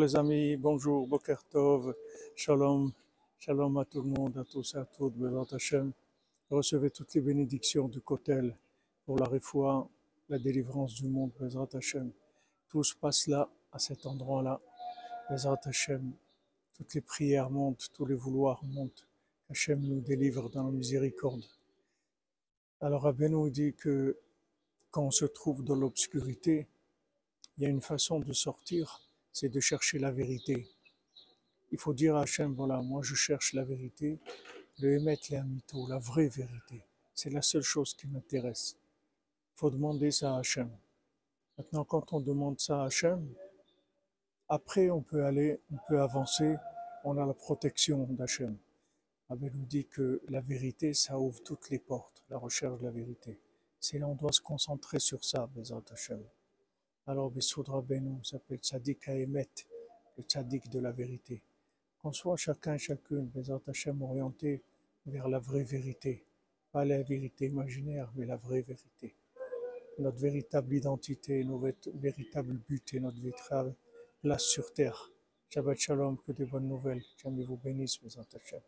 les amis, bonjour, Boker Tov, Shalom, Shalom à tout le monde, à tous et à toutes, Bezrat Hashem. Recevez toutes les bénédictions du Kotel pour la réfoua, la délivrance du monde, Bezrat Hashem. Tout se passe là, à cet endroit-là, Bezrat Hashem. Toutes les prières montent, tous les vouloirs montent. Hashem nous délivre dans la miséricorde. Alors Rabbeinu dit que quand on se trouve dans l'obscurité, il y a une façon de sortir, c'est de chercher la vérité. Il faut dire à Hachem, voilà, moi je cherche la vérité, le les mytho, la vraie vérité. C'est la seule chose qui m'intéresse. Il faut demander ça à Hachem. Maintenant, quand on demande ça à Hachem, après on peut aller, on peut avancer, on a la protection d'Hachem. Abel nous dit que la vérité, ça ouvre toutes les portes, la recherche de la vérité. C'est là on doit se concentrer sur ça, Bezat Hachem. Alors Bessoud Rabbeinu s'appelle Tzadik Haemet, le Tzadik de la vérité. Qu'on soit chacun, chacune, Bezat Hachem, orienté vers la vraie vérité. Pas la vérité imaginaire, mais la vraie vérité. Notre véritable identité, nos véritables buts et notre véritable place sur terre. Shabbat Shalom, que des bonnes nouvelles. Jamais vous bénisse, Bezat Hachem.